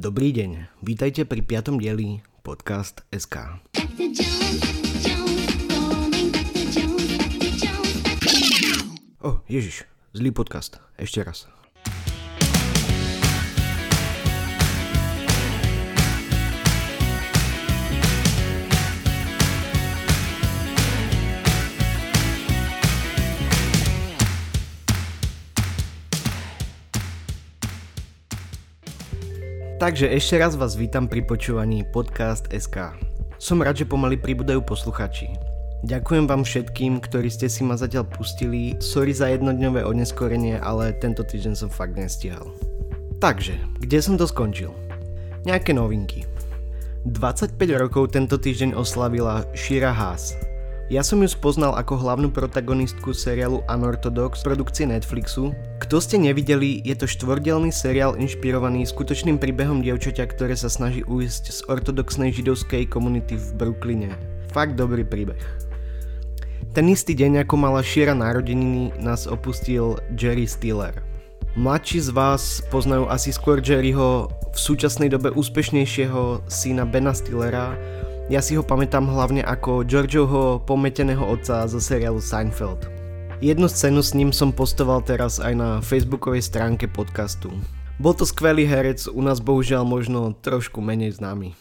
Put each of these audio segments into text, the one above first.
Dobrý deň, vítajte pri piatom dieli Podcast SK. O, oh, Ježiš, zlý podcast. Ešte raz. Takže ešte raz vás vítam pri počúvaní Podcast SK. Som rád, že pomaly pribúdajú posluchači. Ďakujem vám všetkým, ktorí ste si ma zatiaľ pustili. Sorry za jednodňové oneskorenie, ale tento týždeň som fakt nestihal. Takže, kde som to skončil? Nejaké novinky. 25 rokov tento týždeň oslavila Shira Haas, ja som ju spoznal ako hlavnú protagonistku seriálu Unorthodox produkcie Netflixu. Kto ste nevideli, je to štvordielný seriál inšpirovaný skutočným príbehom dievčaťa, ktoré sa snaží ujsť z ortodoxnej židovskej komunity v Brooklyne. Fakt dobrý príbeh. Ten istý deň, ako mala Shira narodeniny, nás opustil Jerry Stiller. Mladší z vás poznajú asi skôr Jerryho v súčasnej dobe úspešnejšieho syna Bena Stillera, ja si ho pamätám hlavne ako Georgeho pometeného otca zo seriálu Seinfeld. Jednu scénu s ním som postoval teraz aj na facebookovej stránke podcastu. Bol to skvelý herec, u nás bohužiaľ možno trošku menej známy.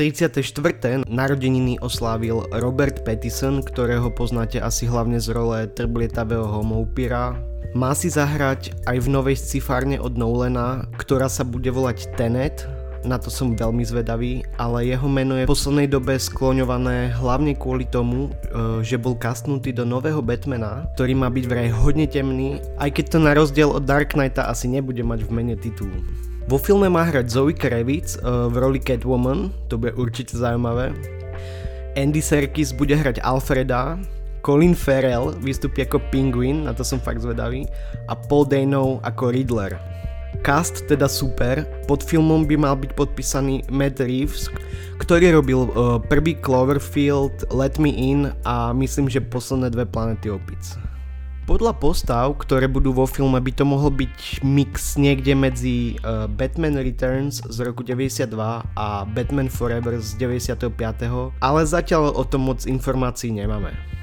34. narodeniny oslávil Robert Pattison, ktorého poznáte asi hlavne z role trblietavého homoupíra. Má si zahrať aj v novej scifárne od Nolana, ktorá sa bude volať Tenet na to som veľmi zvedavý, ale jeho meno je v poslednej dobe skloňované hlavne kvôli tomu, e, že bol kastnutý do nového Batmana, ktorý má byť vraj hodne temný, aj keď to na rozdiel od Dark Knighta asi nebude mať v mene titul. Vo filme má hrať Zoe Kravitz e, v roli Catwoman, to bude určite zaujímavé. Andy Serkis bude hrať Alfreda, Colin Farrell vystúpi ako Penguin, na to som fakt zvedavý, a Paul Dano ako Riddler. Cast teda super, pod filmom by mal byť podpísaný Matt Reeves, ktorý robil uh, prvý Cloverfield, Let Me In a myslím, že posledné dve planety opic. Podľa postav, ktoré budú vo filme, by to mohol byť mix niekde medzi uh, Batman Returns z roku 92 a Batman Forever z 95. Ale zatiaľ o tom moc informácií nemáme.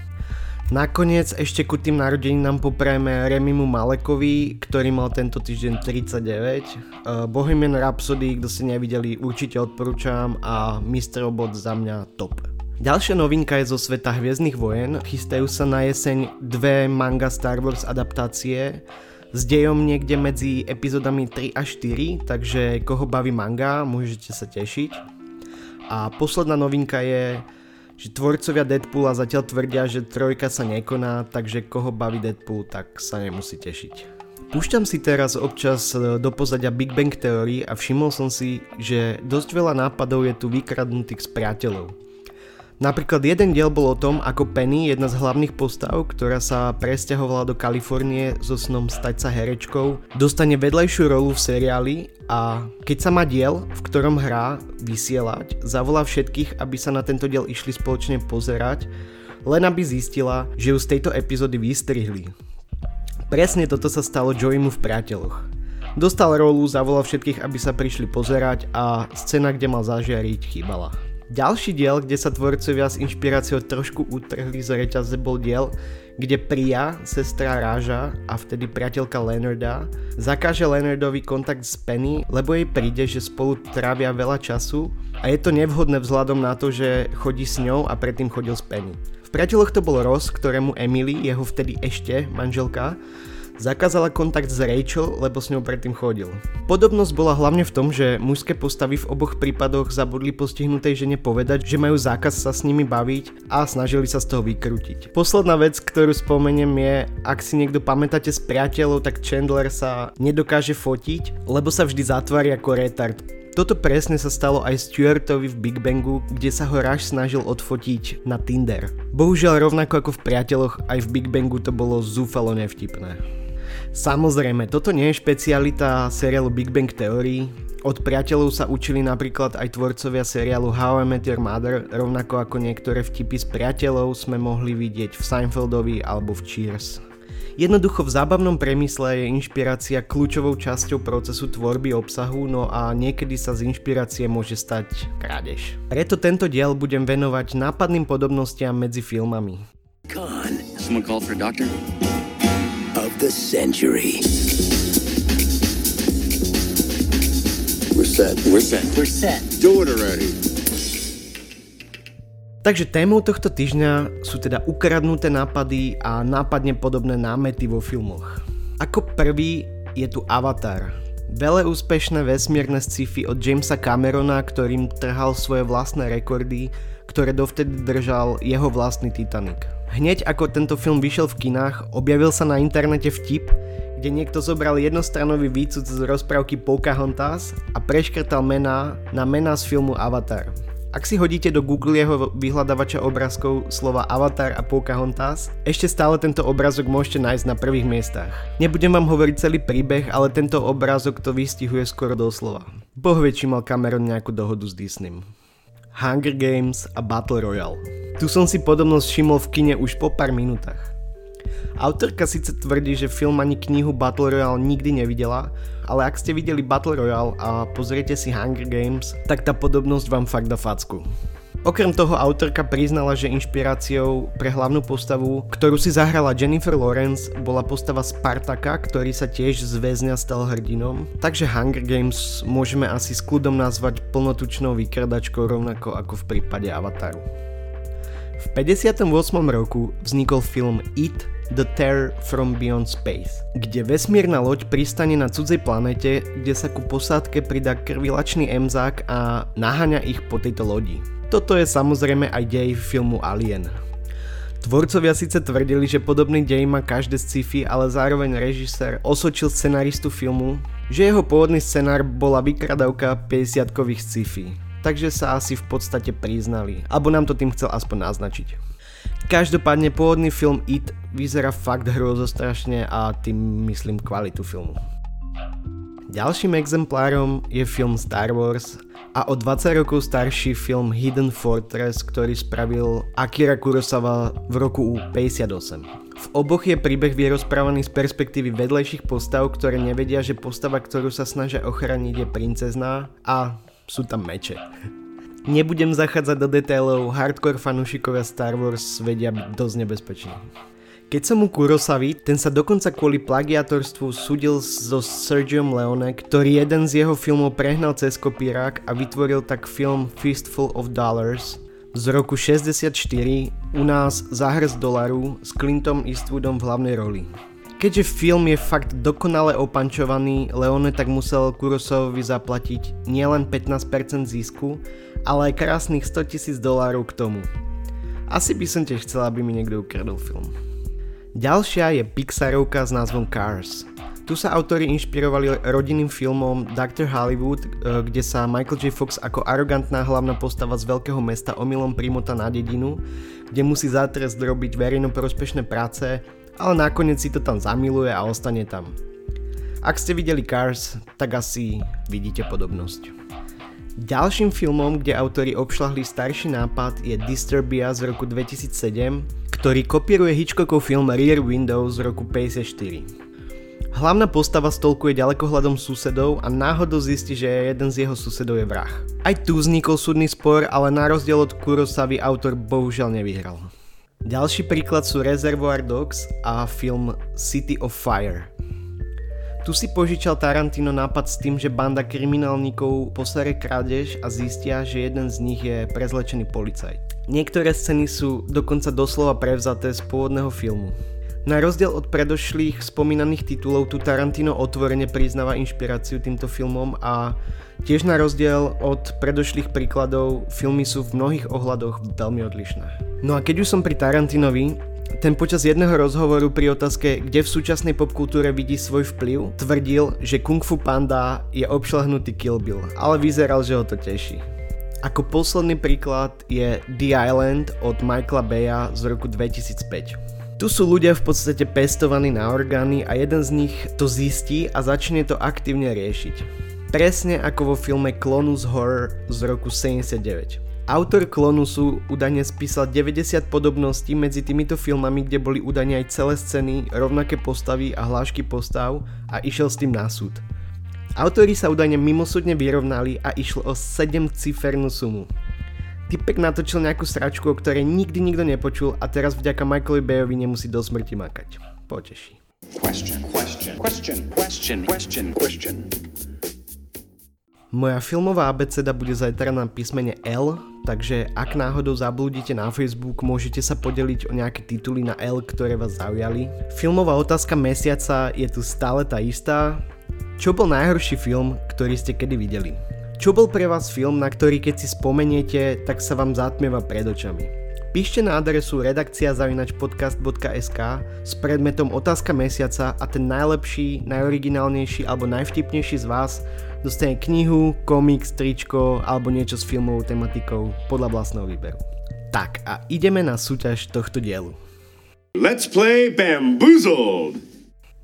Nakoniec ešte ku tým narodeninám poprajeme Remimu Malekovi, ktorý mal tento týždeň 39. Uh, Bohemian Rhapsody, kto ste nevideli, určite odporúčam a Mr. Robot za mňa top. Ďalšia novinka je zo sveta Hviezdnych vojen. Chystajú sa na jeseň dve manga Star Wars adaptácie s dejom niekde medzi epizódami 3 a 4, takže koho baví manga, môžete sa tešiť. A posledná novinka je že tvorcovia Deadpoola zatiaľ tvrdia, že trojka sa nekoná, takže koho baví Deadpool, tak sa nemusí tešiť. Púšťam si teraz občas e, do pozadia Big Bang Theory a všimol som si, že dosť veľa nápadov je tu vykradnutých z priateľov. Napríklad jeden diel bol o tom, ako Penny, jedna z hlavných postav, ktorá sa presťahovala do Kalifornie so snom stať sa herečkou, dostane vedľajšiu rolu v seriáli a keď sa má diel, v ktorom hrá, vysielať, zavolá všetkých, aby sa na tento diel išli spoločne pozerať, len aby zistila, že ju z tejto epizódy vystrihli. Presne toto sa stalo Joeymu v Priateľoch. Dostal rolu, zavolal všetkých, aby sa prišli pozerať a scéna, kde mal zažiariť, chýbala. Ďalší diel, kde sa tvorcovia s inšpiráciou trošku utrhli z reťaze bol diel, kde Priya, sestra Ráža a vtedy priateľka Leonarda, zakáže Leonardovi kontakt s Penny, lebo jej príde, že spolu trávia veľa času a je to nevhodné vzhľadom na to, že chodí s ňou a predtým chodil s Penny. V priateľoch to bol Ross, ktorému Emily, jeho vtedy ešte manželka, Zakázala kontakt s Rachel, lebo s ňou predtým chodil. Podobnosť bola hlavne v tom, že mužské postavy v oboch prípadoch zabudli postihnutej žene povedať, že majú zákaz sa s nimi baviť a snažili sa z toho vykrútiť. Posledná vec, ktorú spomeniem je, ak si niekto pamätáte z priateľov, tak Chandler sa nedokáže fotiť, lebo sa vždy zatvári ako retard. Toto presne sa stalo aj Stuartovi v Big Bangu, kde sa ho Rush snažil odfotiť na Tinder. Bohužiaľ rovnako ako v priateľoch, aj v Big Bangu to bolo zúfalo nevtipné. Samozrejme, toto nie je špecialita seriálu Big Bang Theory. Od priateľov sa učili napríklad aj tvorcovia seriálu How I Met Your Mother, rovnako ako niektoré vtipy z priateľov sme mohli vidieť v Seinfeldovi alebo v Cheers. Jednoducho v zábavnom premysle je inšpirácia kľúčovou časťou procesu tvorby obsahu, no a niekedy sa z inšpirácie môže stať krádež. Preto tento diel budem venovať nápadným podobnostiam medzi filmami. Con. Someone? Of the century. We're set. We're set. We're set. Do it already. Takže témou tohto týždňa sú teda ukradnuté nápady a nápadne podobné námety vo filmoch. Ako prvý je tu Avatar. Vele úspešné vesmírne sci-fi od Jamesa Camerona, ktorým trhal svoje vlastné rekordy, ktoré dovtedy držal jeho vlastný Titanic. Hneď ako tento film vyšiel v kinách, objavil sa na internete vtip, kde niekto zobral jednostranový výcud z rozprávky Pocahontas a preškrtal mená na mená z filmu Avatar. Ak si hodíte do Google jeho vyhľadávača obrázkov slova Avatar a Pocahontas, ešte stále tento obrázok môžete nájsť na prvých miestach. Nebudem vám hovoriť celý príbeh, ale tento obrázok to vystihuje skoro doslova. Boh vie, či mal Cameron nejakú dohodu s Disneym. Hunger Games a Battle Royale. Tu som si podobnosť všimol v kine už po pár minútach. Autorka síce tvrdí, že film ani knihu Battle Royale nikdy nevidela, ale ak ste videli Battle Royale a pozriete si Hunger Games, tak tá podobnosť vám fakt dá facku. Okrem toho autorka priznala, že inšpiráciou pre hlavnú postavu, ktorú si zahrala Jennifer Lawrence, bola postava Spartaka, ktorý sa tiež z väzňa stal hrdinom. Takže Hunger Games môžeme asi s kľudom nazvať plnotučnou vykradačkou rovnako ako v prípade Avataru. V 58. roku vznikol film It The Terror from Beyond Space, kde vesmírna loď pristane na cudzej planete, kde sa ku posádke pridá krvilačný emzák a naháňa ich po tejto lodi. Toto je samozrejme aj dej filmu Alien. Tvorcovia síce tvrdili, že podobný dej má každé sci-fi, ale zároveň režisér osočil scenaristu filmu, že jeho pôvodný scenár bola vykradavka 50-kových sci-fi. Takže sa asi v podstate priznali, alebo nám to tým chcel aspoň naznačiť. Každopádne pôvodný film It vyzerá fakt hrozostrašne a tým myslím kvalitu filmu. Ďalším exemplárom je film Star Wars a o 20 rokov starší film Hidden Fortress, ktorý spravil Akira Kurosawa v roku 58. V oboch je príbeh vyrozprávaný z perspektívy vedlejších postav, ktoré nevedia, že postava, ktorú sa snažia ochraniť je princezná a sú tam meče. Nebudem zachádzať do detailov, hardcore fanúšikovia Star Wars vedia dosť nebezpečný. Keď som mu Kurosavi, ten sa dokonca kvôli plagiatorstvu súdil so Sergiom Leone, ktorý jeden z jeho filmov prehnal cez kopírák a vytvoril tak film Fistful of Dollars z roku 64 u nás Zahrz dolaru s Clintom Eastwoodom v hlavnej roli. Keďže film je fakt dokonale opančovaný, Leone tak musel Kurosawovi zaplatiť nielen 15% zisku, ale aj krásnych 100 tisíc dolárov k tomu. Asi by som tiež chcela, aby mi niekto ukradol film. Ďalšia je Pixarovka s názvom Cars. Tu sa autori inšpirovali rodinným filmom Dr. Hollywood, e, kde sa Michael J. Fox ako arogantná hlavná postava z veľkého mesta omylom primota na dedinu, kde musí zátrest robiť verejnoprospešné práce ale nakoniec si to tam zamiluje a ostane tam. Ak ste videli Cars, tak asi vidíte podobnosť. Ďalším filmom, kde autori obšlahli starší nápad je Disturbia z roku 2007, ktorý kopíruje Hitchcockov film Rear Window z roku 54. Hlavná postava stolkuje ďalekohľadom susedov a náhodou zistí, že jeden z jeho susedov je vrah. Aj tu vznikol súdny spor, ale na rozdiel od Kurosavy autor bohužiaľ nevyhral. Ďalší príklad sú Reservoir Dogs a film City of Fire. Tu si požičal Tarantino nápad s tým, že banda kriminálnikov posere krádež a zistia, že jeden z nich je prezlečený policajt. Niektoré scény sú dokonca doslova prevzaté z pôvodného filmu. Na rozdiel od predošlých spomínaných titulov tu Tarantino otvorene priznáva inšpiráciu týmto filmom a tiež na rozdiel od predošlých príkladov filmy sú v mnohých ohľadoch veľmi odlišné. No a keď už som pri Tarantinovi, ten počas jedného rozhovoru pri otázke, kde v súčasnej popkultúre vidí svoj vplyv, tvrdil, že Kung Fu Panda je obšlahnutý Kill Bill, ale vyzeral, že ho to teší. Ako posledný príklad je The Island od Michaela Baya z roku 2005. Tu sú ľudia v podstate pestovaní na orgány a jeden z nich to zistí a začne to aktívne riešiť. Presne ako vo filme Clonus Horror z roku 79. Autor Klonusu údajne spísal 90 podobností medzi týmito filmami, kde boli údajne aj celé scény, rovnaké postavy a hlášky postav a išiel s tým na súd. Autori sa údajne mimosúdne vyrovnali a išlo o 7 cifernú sumu. Typek natočil nejakú sračku, o ktorej nikdy nikto nepočul a teraz vďaka Michaelovi Bayovi nemusí do smrti makať. Poteší. Question, question, question, question, question, question. Moja filmová abeceda bude zajtra na písmene L, takže ak náhodou zablúdite na Facebook, môžete sa podeliť o nejaké tituly na L, ktoré vás zaujali. Filmová otázka mesiaca je tu stále tá istá. Čo bol najhorší film, ktorý ste kedy videli? Čo bol pre vás film, na ktorý keď si spomeniete, tak sa vám zatmieva pred očami? Píšte na adresu redakcia zavinačpodcast.sk s predmetom otázka mesiaca a ten najlepší, najoriginálnejší alebo najvtipnejší z vás dostane knihu, komiks, tričko alebo niečo s filmovou tematikou podľa vlastného výberu. Tak a ideme na súťaž tohto dielu. Let's play Bamboozled!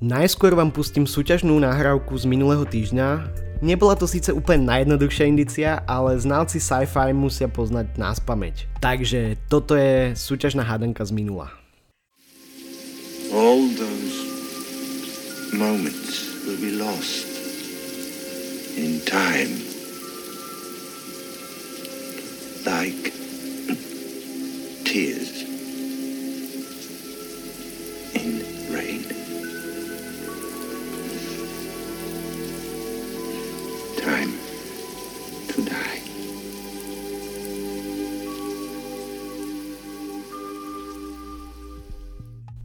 Najskôr vám pustím súťažnú nahrávku z minulého týždňa. Nebola to síce úplne najjednoduchšia indícia, ale znalci sci-fi musia poznať nás pamäť. Takže toto je súťažná hádanka z minula. All those moments will be lost in time. Like tears in rain. Time to die.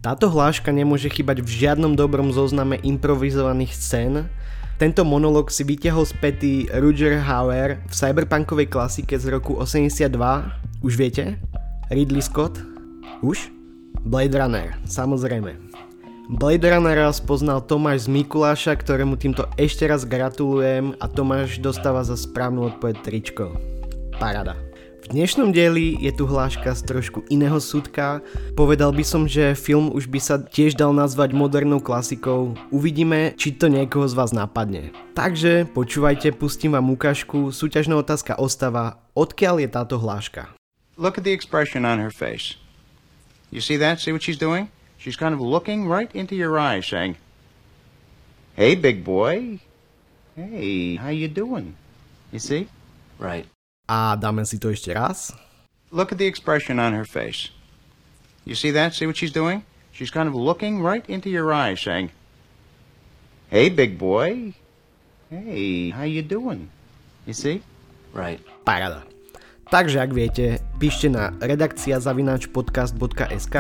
Táto hláška nemôže chýbať v žiadnom dobrom zozname improvizovaných scén, tento monolog si vytiahol z pety Roger Hauer v cyberpunkovej klasike z roku 82. Už viete? Ridley Scott? Už? Blade Runner, samozrejme. Blade Runner spoznal Tomáš z Mikuláša, ktorému týmto ešte raz gratulujem a Tomáš dostáva za správnu odpoveď tričko. Parada. V dnešnom dieli je tu hláška z trošku iného súdka. Povedal by som, že film už by sa tiež dal nazvať modernou klasikou. Uvidíme, či to niekoho z vás napadne. Takže počúvajte, pustím vám ukážku. Súťažná otázka ostáva, odkiaľ je táto hláška. Look at the expression on her face. You see that? See what she's doing? She's kind of looking right into your eyes saying, Hey, big boy. Hey, how you doing? You see? Right. A dáme si to ešte raz. Look at the expression on her face. You see that? See what she's doing? She's kind of looking right into your eyes saying, Hey, big boy. Hey, how you doing? You see? Right. Paráda. Takže ak viete, píšte na redakcia zavináč podcast.sk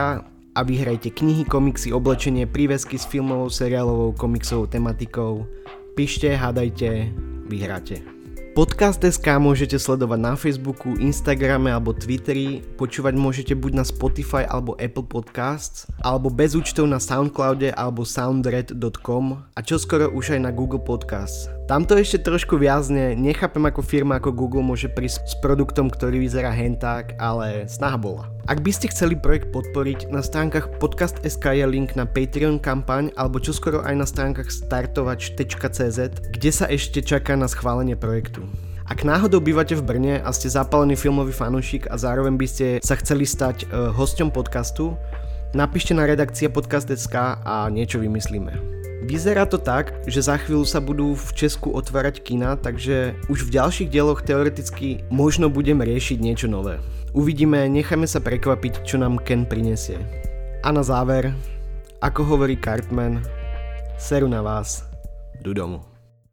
a vyhrajte knihy, komiksy, oblečenie, prívesky s filmovou, seriálovou, komiksovou tematikou. Píšte, hádajte, vyhráte. Podcast SK môžete sledovať na Facebooku, Instagrame alebo Twitteri, počúvať môžete buď na Spotify alebo Apple Podcasts, alebo bez účtov na Soundcloude alebo soundred.com a čoskoro už aj na Google Podcasts. Tamto ešte trošku viazne, nechápem ako firma ako Google môže prísť s produktom, ktorý vyzerá henták, ale snaha bola. Ak by ste chceli projekt podporiť, na stránkach podcast.sk je link na Patreon kampaň alebo čoskoro aj na stránkach startovač.cz, kde sa ešte čaká na schválenie projektu. Ak náhodou bývate v Brne a ste zapálený filmový fanúšik a zároveň by ste sa chceli stať uh, hosťom podcastu, napíšte na redakcia podcast.sk a niečo vymyslíme. Vyzerá to tak, že za chvíľu sa budú v Česku otvárať kina, takže už v ďalších dieloch teoreticky možno budem riešiť niečo nové. Uvidíme, necháme sa prekvapiť, čo nám Ken prinesie. A na záver, ako hovorí Cartman, seru na vás, do domu.